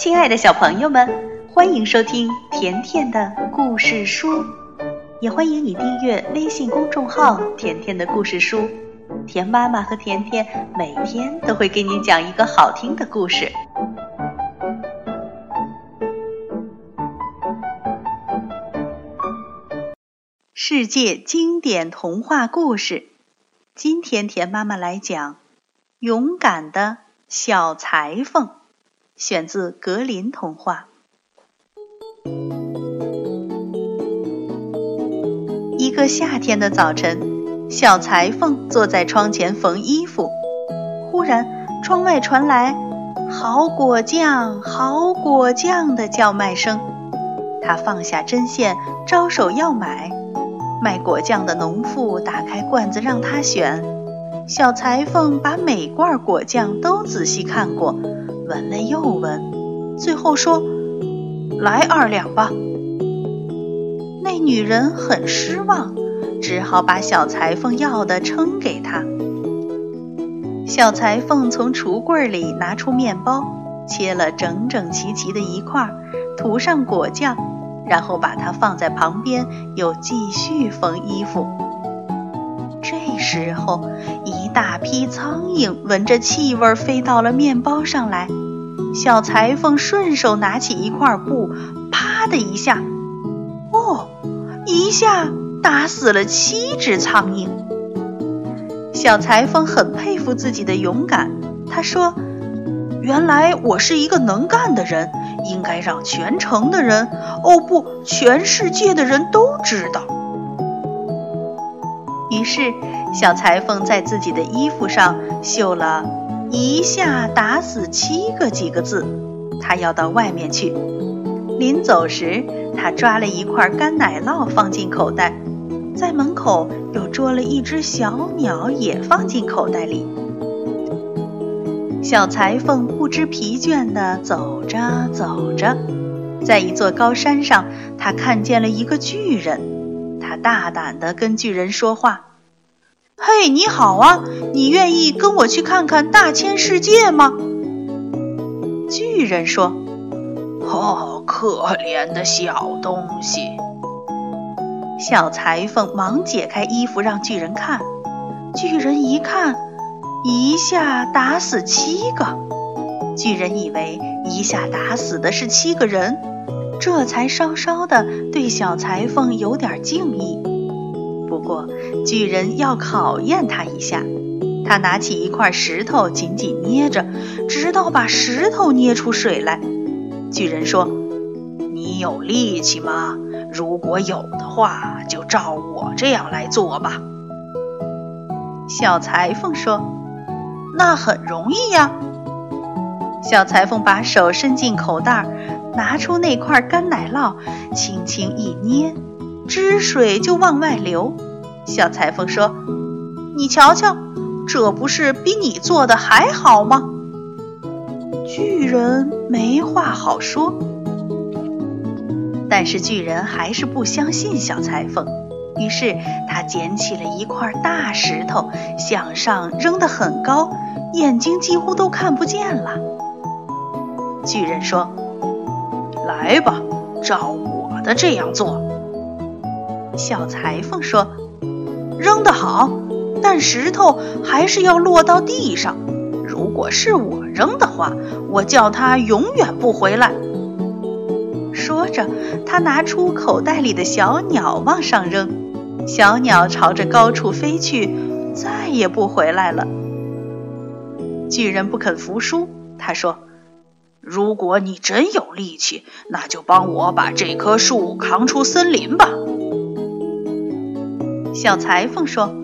亲爱的小朋友们，欢迎收听甜甜的故事书，也欢迎你订阅微信公众号“甜甜的故事书”。甜妈妈和甜甜每天都会给你讲一个好听的故事。世界经典童话故事，今天甜妈妈来讲《勇敢的小裁缝》。选自格林童话。一个夏天的早晨，小裁缝坐在窗前缝衣服。忽然，窗外传来“好果酱，好果酱”的叫卖声。他放下针线，招手要买。卖果酱的农妇打开罐子让他选。小裁缝把每罐果酱都仔细看过。闻了又闻，最后说：“来二两吧。”那女人很失望，只好把小裁缝要的称给他。小裁缝从橱柜里拿出面包，切了整整齐齐的一块，涂上果酱，然后把它放在旁边，又继续缝衣服。时候，一大批苍蝇闻着气味飞到了面包上来。小裁缝顺手拿起一块布，啪的一下，哦，一下打死了七只苍蝇。小裁缝很佩服自己的勇敢，他说：“原来我是一个能干的人，应该让全城的人，哦不，全世界的人都知道。”于是，小裁缝在自己的衣服上绣了。一下打死七个几个字，他要到外面去。临走时，他抓了一块干奶酪放进口袋，在门口又捉了一只小鸟也放进口袋里。小裁缝不知疲倦地走着走着，在一座高山上，他看见了一个巨人，他大胆地跟巨人说话。嘿，你好啊！你愿意跟我去看看大千世界吗？巨人说：“哦，可怜的小东西。”小裁缝忙解开衣服让巨人看。巨人一看，一下打死七个。巨人以为一下打死的是七个人，这才稍稍的对小裁缝有点敬意。不过，巨人要考验他一下。他拿起一块石头，紧紧捏着，直到把石头捏出水来。巨人说：“你有力气吗？如果有的话，就照我这样来做吧。”小裁缝说：“那很容易呀。”小裁缝把手伸进口袋，拿出那块干奶酪，轻轻一捏。汁水就往外流，小裁缝说：“你瞧瞧，这不是比你做的还好吗？”巨人没话好说，但是巨人还是不相信小裁缝，于是他捡起了一块大石头，向上扔得很高，眼睛几乎都看不见了。巨人说：“来吧，照我的这样做。”小裁缝说：“扔得好，但石头还是要落到地上。如果是我扔的话，我叫他永远不回来。”说着，他拿出口袋里的小鸟往上扔，小鸟朝着高处飞去，再也不回来了。巨人不肯服输，他说：“如果你真有力气，那就帮我把这棵树扛出森林吧。”小裁缝说：“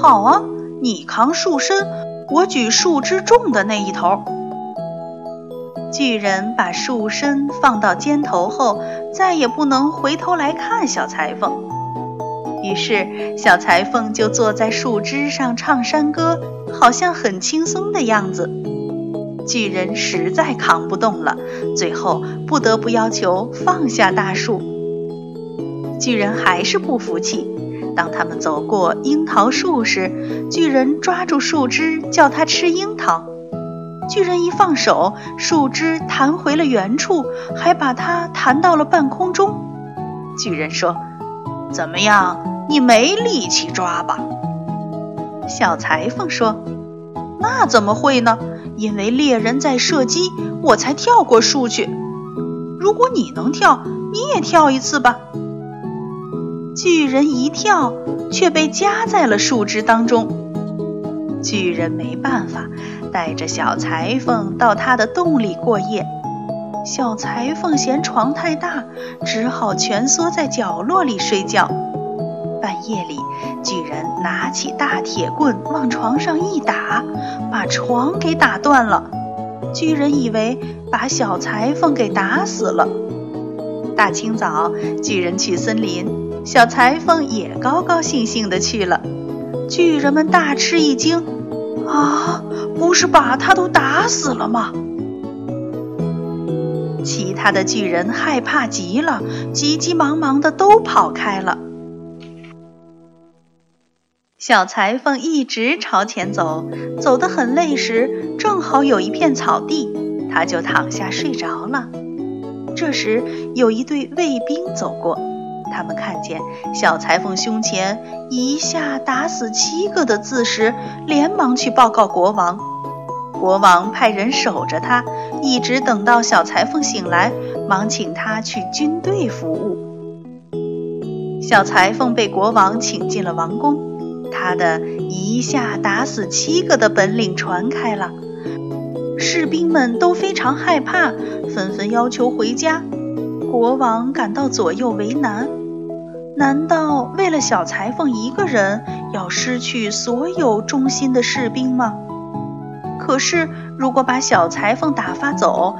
好啊，你扛树身，我举树枝重的那一头。”巨人把树身放到肩头后，再也不能回头来看小裁缝。于是，小裁缝就坐在树枝上唱山歌，好像很轻松的样子。巨人实在扛不动了，最后不得不要求放下大树。巨人还是不服气。当他们走过樱桃树时，巨人抓住树枝，叫他吃樱桃。巨人一放手，树枝弹回了原处，还把它弹到了半空中。巨人说：“怎么样？你没力气抓吧？”小裁缝说：“那怎么会呢？因为猎人在射击，我才跳过树去。如果你能跳，你也跳一次吧。”巨人一跳，却被夹在了树枝当中。巨人没办法，带着小裁缝到他的洞里过夜。小裁缝嫌床太大，只好蜷缩在角落里睡觉。半夜里，巨人拿起大铁棍往床上一打，把床给打断了。巨人以为把小裁缝给打死了。大清早，巨人去森林，小裁缝也高高兴兴地去了。巨人们大吃一惊，啊，不是把他都打死了吗？其他的巨人害怕极了，急急忙忙的都跑开了。小裁缝一直朝前走，走得很累时，正好有一片草地，他就躺下睡着了。这时，有一队卫兵走过，他们看见小裁缝胸前一下打死七个的字时，连忙去报告国王。国王派人守着他，一直等到小裁缝醒来，忙请他去军队服务。小裁缝被国王请进了王宫，他的一下打死七个的本领传开了。士兵们都非常害怕，纷纷要求回家。国王感到左右为难：难道为了小裁缝一个人，要失去所有忠心的士兵吗？可是，如果把小裁缝打发走，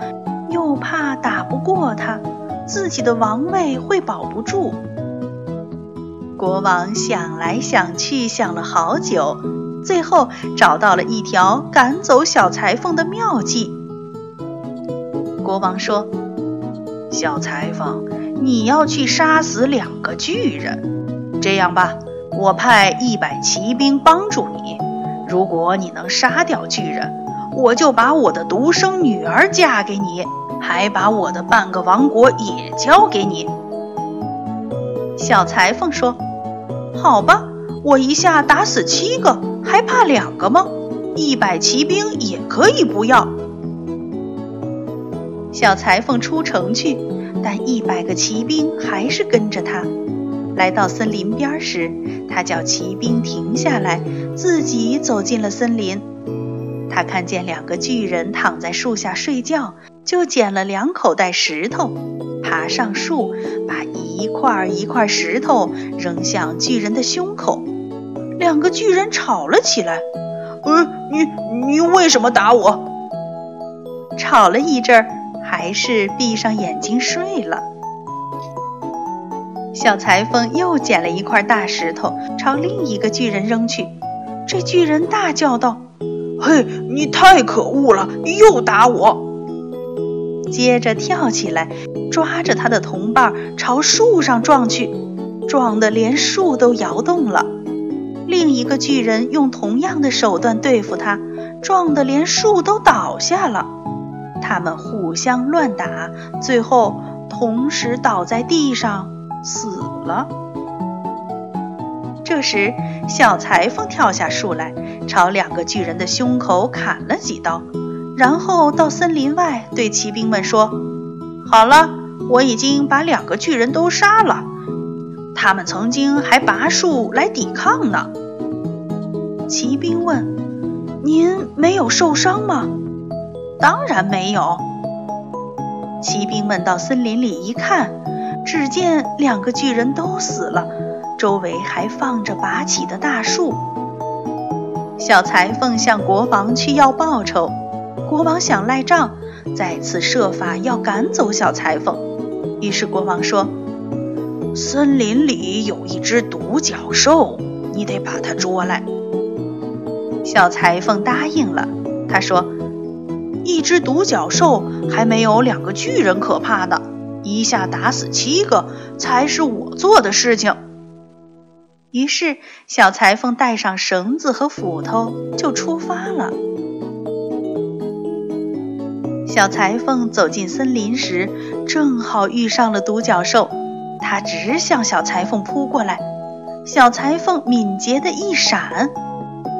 又怕打不过他，自己的王位会保不住。国王想来想去，想了好久。最后找到了一条赶走小裁缝的妙计。国王说：“小裁缝，你要去杀死两个巨人。这样吧，我派一百骑兵帮助你。如果你能杀掉巨人，我就把我的独生女儿嫁给你，还把我的半个王国也交给你。”小裁缝说：“好吧，我一下打死七个。”还怕两个吗？一百骑兵也可以不要。小裁缝出城去，但一百个骑兵还是跟着他。来到森林边时，他叫骑兵停下来，自己走进了森林。他看见两个巨人躺在树下睡觉，就捡了两口袋石头，爬上树，把一块一块石头扔向巨人的胸口。两个巨人吵了起来。呃，你你为什么打我？吵了一阵儿，还是闭上眼睛睡了。小裁缝又捡了一块大石头，朝另一个巨人扔去。这巨人大叫道：“嘿，你太可恶了，又打我！”接着跳起来，抓着他的同伴朝树上撞去，撞得连树都摇动了。另一个巨人用同样的手段对付他，撞得连树都倒下了。他们互相乱打，最后同时倒在地上死了。这时，小裁缝跳下树来，朝两个巨人的胸口砍了几刀，然后到森林外对骑兵们说：“好了，我已经把两个巨人都杀了。他们曾经还拔树来抵抗呢。”骑兵问：“您没有受伤吗？”“当然没有。”骑兵们到森林里一看，只见两个巨人都死了，周围还放着拔起的大树。小裁缝向国王去要报酬，国王想赖账，再次设法要赶走小裁缝。于是国王说：“森林里有一只独角兽，你得把它捉来。”小裁缝答应了。他说：“一只独角兽还没有两个巨人可怕呢，一下打死七个才是我做的事情。”于是，小裁缝带上绳子和斧头就出发了。小裁缝走进森林时，正好遇上了独角兽，它直向小裁缝扑过来。小裁缝敏捷的一闪，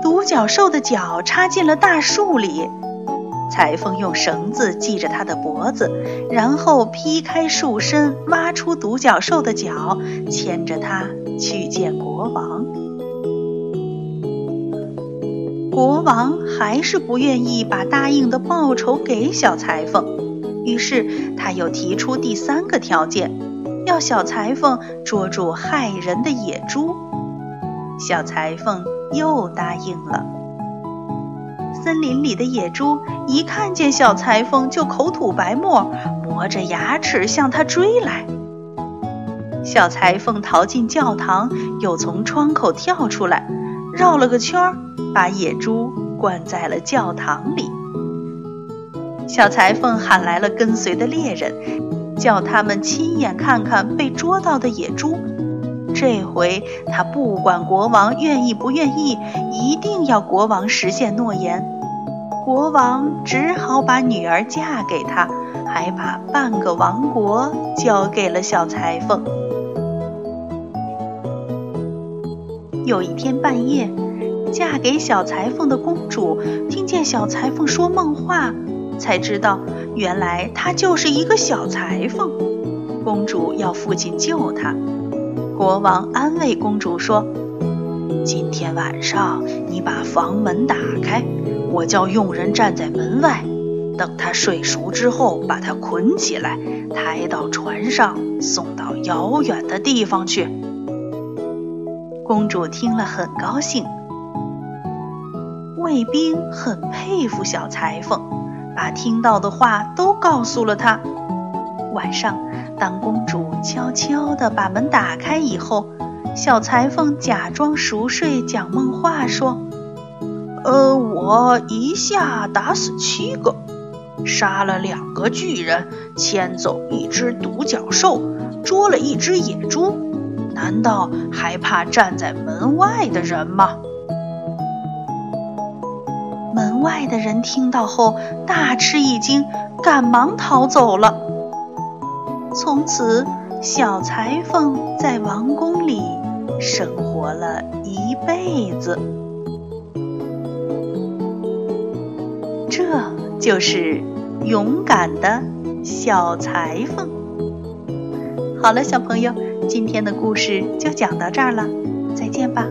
独角兽的脚插进了大树里。裁缝用绳子系着他的脖子，然后劈开树身，挖出独角兽的脚，牵着它去见国王。国王还是不愿意把答应的报酬给小裁缝，于是他又提出第三个条件，要小裁缝捉住害人的野猪。小裁缝又答应了。森林里的野猪一看见小裁缝就口吐白沫，磨着牙齿向他追来。小裁缝逃进教堂，又从窗口跳出来，绕了个圈儿，把野猪关在了教堂里。小裁缝喊来了跟随的猎人，叫他们亲眼看看被捉到的野猪。这回他不管国王愿意不愿意，一定要国王实现诺言。国王只好把女儿嫁给他，还把半个王国交给了小裁缝。有一天半夜，嫁给小裁缝的公主听见小裁缝说梦话，才知道原来他就是一个小裁缝。公主要父亲救她。国王安慰公主说：“今天晚上你把房门打开，我叫佣人站在门外，等他睡熟之后，把他捆起来，抬到船上，送到遥远的地方去。”公主听了很高兴。卫兵很佩服小裁缝，把听到的话都告诉了他。晚上。当公主悄悄地把门打开以后，小裁缝假装熟睡，讲梦话说：“呃，我一下打死七个，杀了两个巨人，牵走一只独角兽，捉了一只野猪，难道还怕站在门外的人吗？”门外的人听到后大吃一惊，赶忙逃走了。从此，小裁缝在王宫里生活了一辈子。这就是勇敢的小裁缝。好了，小朋友，今天的故事就讲到这儿了，再见吧。